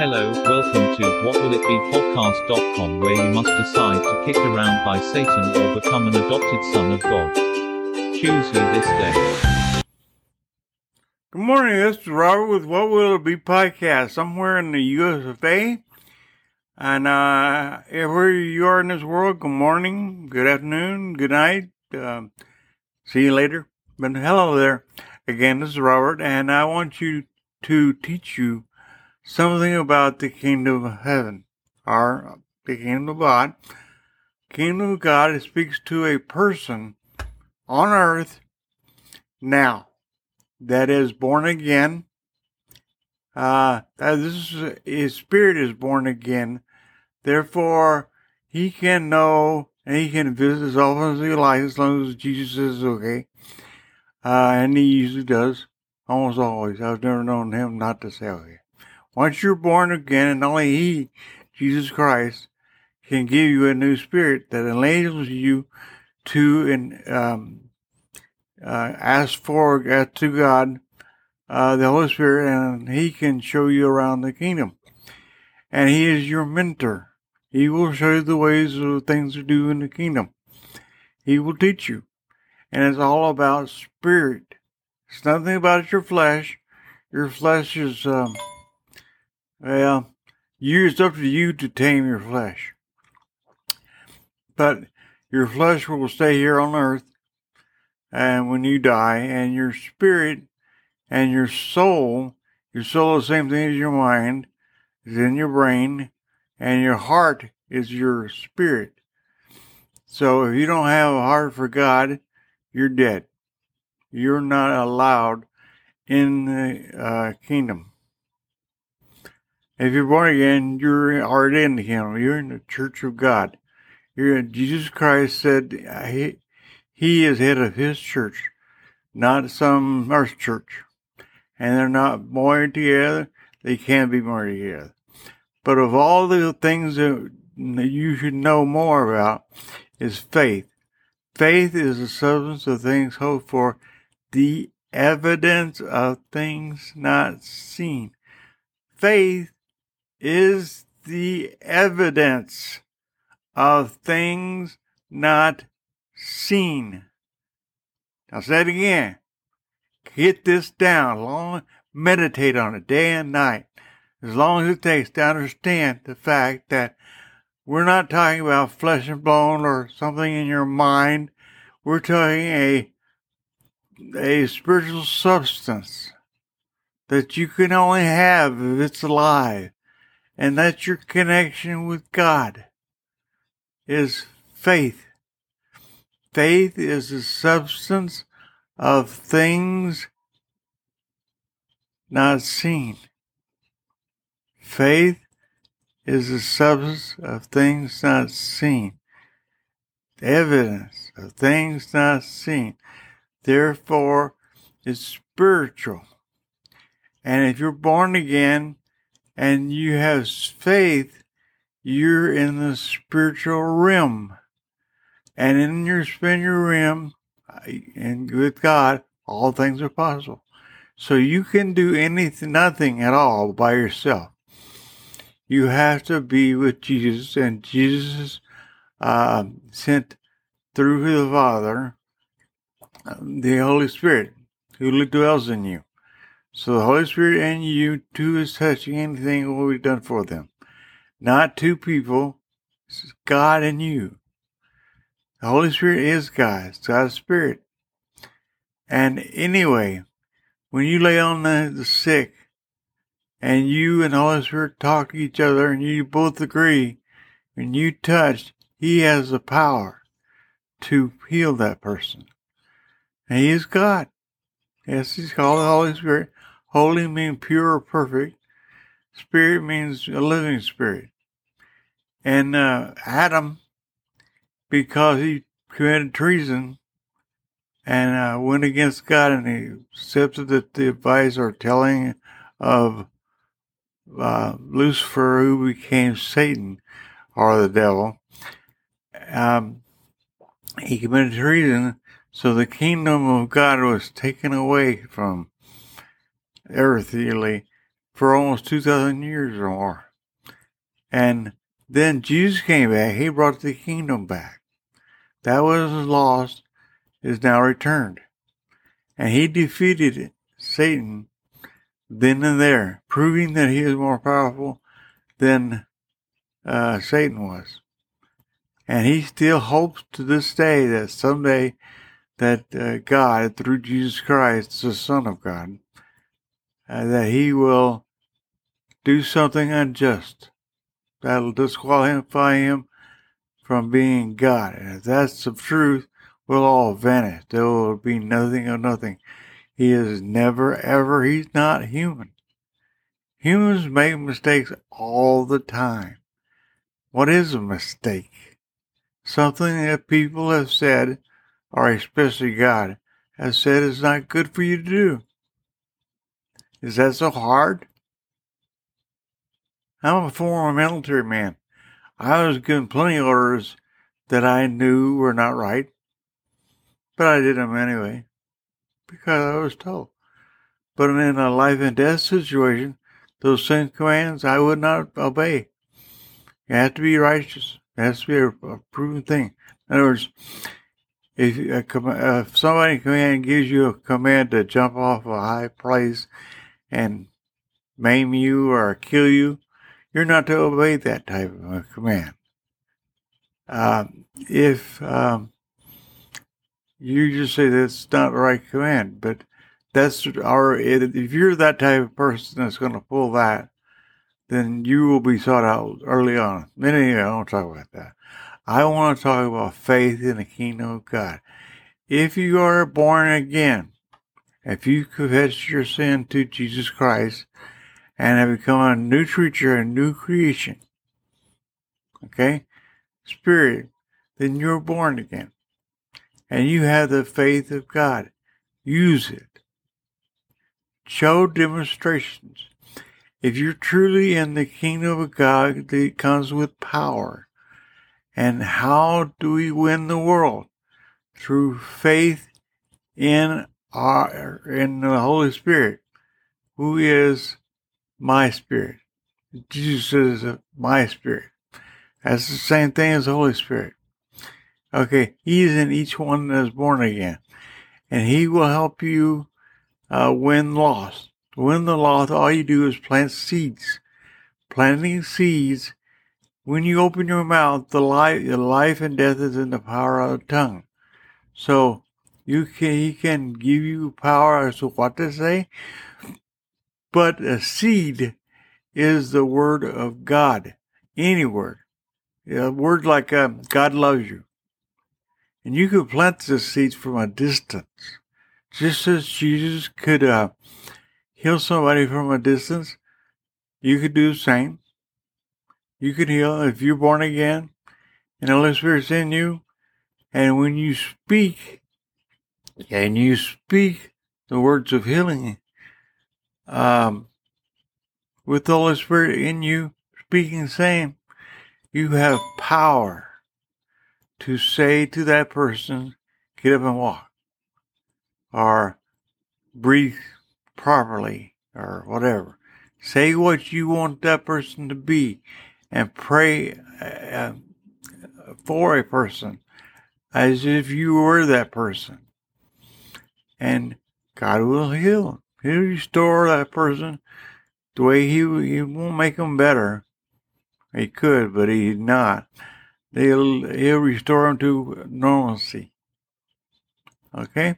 Hello, welcome to What Will It Be Podcast.com, where you must decide to kick around by Satan or become an adopted son of God. Choose you this day. Good morning, this is Robert with What Will It Be podcast, somewhere in the US of A. And uh, wherever you are in this world, good morning, good afternoon, good night. Um, see you later. But hello there. Again, this is Robert, and I want you to teach you something about the kingdom of heaven, or the kingdom of God. Kingdom of God speaks to a person on earth now that is born again. Uh, this is, his spirit is born again. Therefore, he can know and he can visit as often as he likes as long as Jesus is okay. Uh, and he usually does, almost always. I've never known him not to say okay. Once you're born again, and only He, Jesus Christ, can give you a new spirit that enables you to and um, uh, ask for uh, to God uh, the Holy Spirit, and He can show you around the kingdom. And He is your mentor. He will show you the ways of things to do in the kingdom. He will teach you. And it's all about spirit. It's nothing about your flesh. Your flesh is um, well, it's up to you to tame your flesh. But your flesh will stay here on earth, and when you die, and your spirit and your soul, your soul is the same thing as your mind, is in your brain, and your heart is your spirit. So if you don't have a heart for God, you're dead. You're not allowed in the uh, kingdom. If you're born again, you're already in the kingdom. You're in the church of God. You're Jesus Christ said he, he is head of his church, not some earth church. And they're not joined together. They can't be joined together. But of all the things that you should know more about is faith. Faith is the substance of things hoped for, the evidence of things not seen. Faith is the evidence of things not seen. I'll say it again. Get this down. Long, meditate on it day and night. As long as it takes to understand the fact that we're not talking about flesh and bone or something in your mind. We're talking a a spiritual substance that you can only have if it's alive and that's your connection with God is faith. Faith is the substance of things not seen. Faith is the substance of things not seen. Evidence of things not seen. Therefore, it's spiritual. And if you're born again, and you have faith, you're in the spiritual realm. And in your spiritual realm, and with God, all things are possible. So you can do anything, nothing at all by yourself. You have to be with Jesus, and Jesus uh, sent through the Father um, the Holy Spirit who dwells in you. So the Holy Spirit and you two is touching anything will be done for them. Not two people, it's God and you. The Holy Spirit is God, it's God's Spirit. And anyway, when you lay on the, the sick and you and the Holy Spirit talk to each other and you both agree when you touch, He has the power to heal that person. And He is God. Yes, He's called the Holy Spirit. Holy means pure or perfect. Spirit means a living spirit. And uh, Adam, because he committed treason and uh, went against God and he accepted the advice or telling of uh, Lucifer, who became Satan or the devil, um, he committed treason. So the kingdom of God was taken away from earthly for almost 2,000 years or more. And then Jesus came back. He brought the kingdom back. That was lost, is now returned. And he defeated Satan then and there, proving that he is more powerful than uh, Satan was. And he still hopes to this day that someday that uh, God, through Jesus Christ, the Son of God, uh, that he will do something unjust that'll disqualify him from being God. And if that's the truth, we'll all vanish. There will be nothing of nothing. He is never, ever, he's not human. Humans make mistakes all the time. What is a mistake? Something that people have said, or especially God, has said is not good for you to do. Is that so hard? I'm a former military man. I was given plenty of orders that I knew were not right, but I did them anyway because I was told. But in a life and death situation, those same commands I would not obey. You have to be righteous. It has to be a, a proven thing. In other words, if, a, if somebody command gives you a command to jump off a high place and maim you or kill you, you're not to obey that type of a command. Uh, if um, you just say that's not the right command, but that's our. If you're that type of person that's going to pull that, then you will be sought out early on. Anyway, I don't talk about that. I want to talk about faith in the kingdom of God. If you are born again, if you confess your sin to Jesus Christ and have become a new creature, a new creation, okay, spirit, then you're born again. And you have the faith of God. Use it. Show demonstrations. If you're truly in the kingdom of God, it comes with power. And how do we win the world? Through faith in our, in the Holy Spirit, who is my spirit. Jesus is my spirit. That's the same thing as the Holy Spirit. Okay, He's in each one that is born again. And He will help you uh, win lost. To win the lost, all you do is plant seeds. Planting seeds, when you open your mouth, the life, the life and death is in the power of the tongue. So you can, He can give you power as to what to say, but a seed is the word of God. Any word. A word like um, God loves you. And you could plant the seeds from a distance. Just as Jesus could uh, heal somebody from a distance, you could do the same. You could heal if you're born again and the Holy Spirit's in you. And when you speak, and you speak the words of healing, um, with the Holy Spirit in you, speaking the same, you have power to say to that person, get up and walk, or breathe properly, or whatever. Say what you want that person to be and pray uh, for a person as if you were that person. And God will heal. He'll restore that person the way he, he won't make them better. He could, but he's not. He'll, he'll restore them to normalcy. Okay?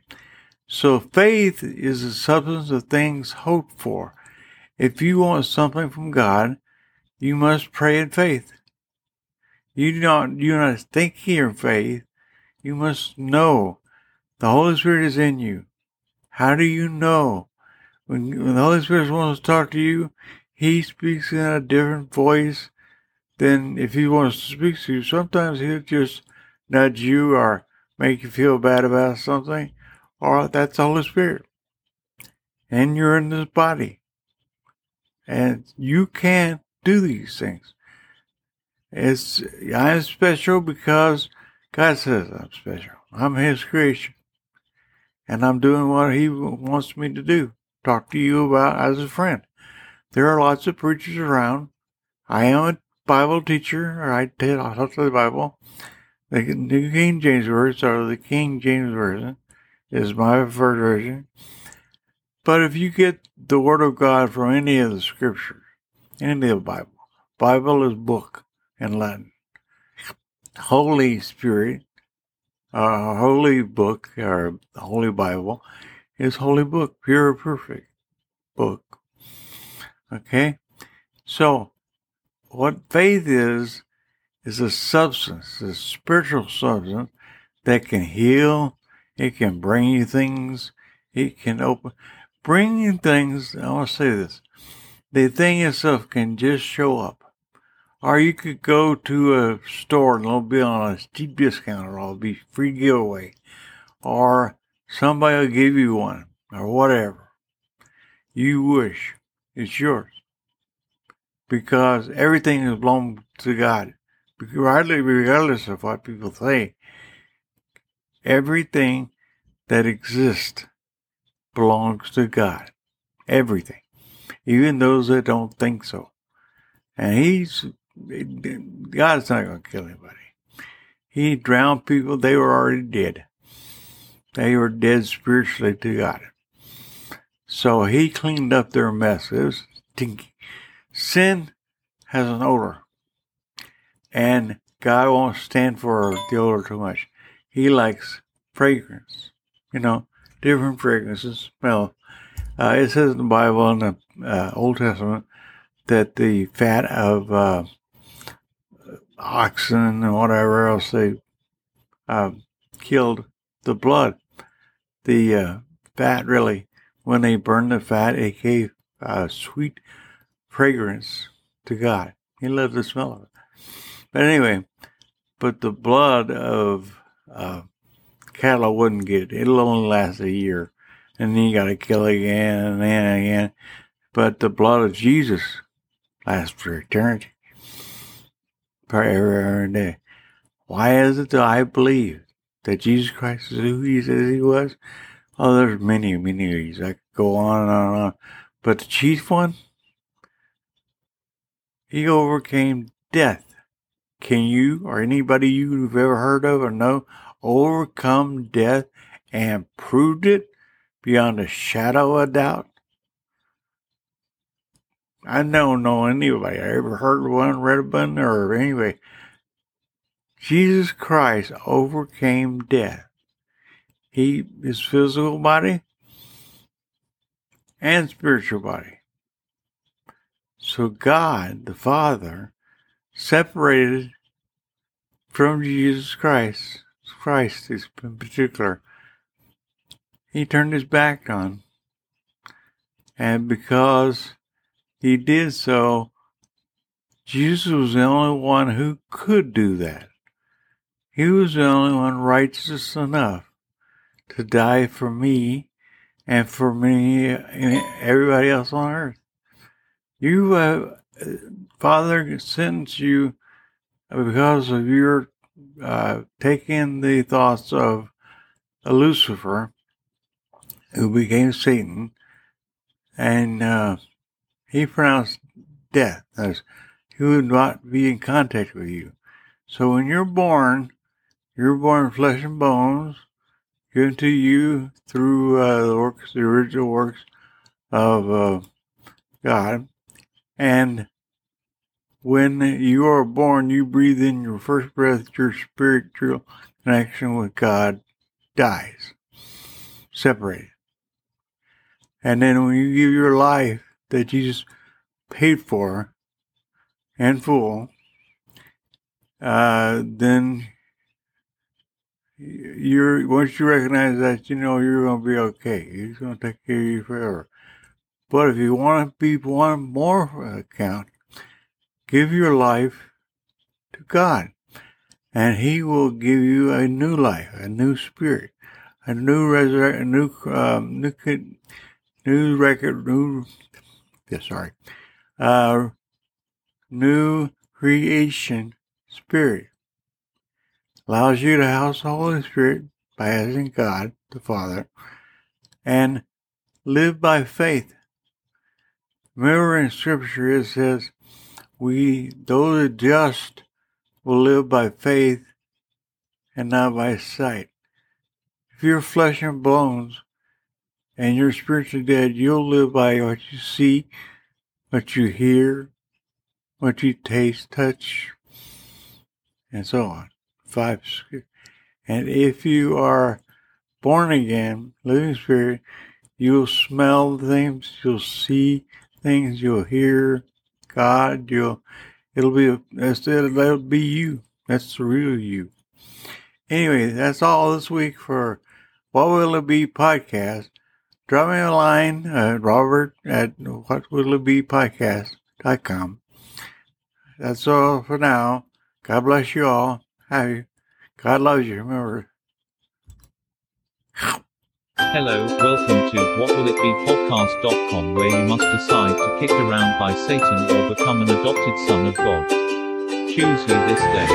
So faith is the substance of things hoped for. If you want something from God, you must pray in faith. You do not, you not think in faith. You must know the Holy Spirit is in you. How do you know? When, when the Holy Spirit wants to talk to you, He speaks in a different voice than if He wants to speak to you. Sometimes He'll just nudge you or make you feel bad about something, or that's the Holy Spirit. And you're in this body. And you can't do these things. It's I'm special because God says I'm special. I'm His creation, and I'm doing what He wants me to do talk to you about as a friend. There are lots of preachers around. I am a Bible teacher. I talk to the Bible. The New King James Version or the King James Version is my preferred version. But if you get the Word of God from any of the Scriptures, any of the Bible, Bible is book in Latin. Holy Spirit, a holy book or Holy Bible is holy book, pure, perfect book. Okay, so what faith is is a substance, a spiritual substance that can heal. It can bring you things. It can open, bring you things. I want to say this: the thing itself can just show up. Or you could go to a store and it'll be on a steep discount or it'll be free giveaway. Or somebody will give you one or whatever you wish. It's yours. Because everything is belongs to God. Rightly regardless of what people say, everything that exists belongs to God. Everything. Even those that don't think so. And he's God's not going to kill anybody. He drowned people, they were already dead. They were dead spiritually to God. So he cleaned up their mess. It was stinky. Sin has an odor. And God won't stand for the odor too much. He likes fragrance. You know, different fragrances, smell. Uh, it says in the Bible in the uh, Old Testament that the fat of uh, oxen and whatever else they uh, killed the blood. The uh, fat really, when they burned the fat, it gave a sweet fragrance to God. He loved the smell of it. But anyway, but the blood of uh, cattle wouldn't get. It'll only last a year, and then you got to kill again and then again. But the blood of Jesus lasts for eternity every day. Why is it that I believe that Jesus Christ is who he says he was? Oh, there's many, many reasons. I could go on and on and on. But the chief one, he overcame death. Can you or anybody you've ever heard of or know overcome death and proved it beyond a shadow of doubt? I don't know anybody. I ever heard one, read a one, or anyway. Jesus Christ overcame death. He, his physical body and spiritual body. So God, the Father, separated from Jesus Christ, Christ in particular, he turned his back on. And because he did so, Jesus was the only one who could do that. He was the only one righteous enough to die for me and for me and everybody else on earth. You, uh, Father, sends you because of your uh, taking the thoughts of Lucifer, who became Satan, and uh, he pronounced death as he would not be in contact with you. So when you're born, you're born flesh and bones, given to you through uh, the works, the original works of uh, God. And when you are born, you breathe in your first breath, your spiritual connection with God dies, separated. And then when you give your life that Jesus paid for and full, uh, then you're once you recognize that, you know you're going to be okay. He's going to take care of you forever. But if you want to be one more account, give your life to God, and He will give you a new life, a new spirit, a new resurrection, a new um, new new record, new yeah, sorry, uh, new creation spirit. Allows you to house the Holy Spirit by asking God, the Father, and live by faith. Remember in scripture it says, we, those just will live by faith and not by sight. If you're flesh and bones and you're spiritually dead, you'll live by what you see, what you hear, what you taste, touch, and so on. Five. And if you are born again, living spirit, you'll smell things, you'll see things, you'll hear God, you'll, it'll be, that's, that'll be you. That's the real you. Anyway, that's all this week for What Will It Be podcast. Drop me a line at robert at whatwillitbepodcast.com. That's all for now. God bless you all. You. God loves you. Remember. Hello, welcome to whatwillitbepodcast.com where you must decide to kick around by Satan or become an adopted son of God. Choose you this day.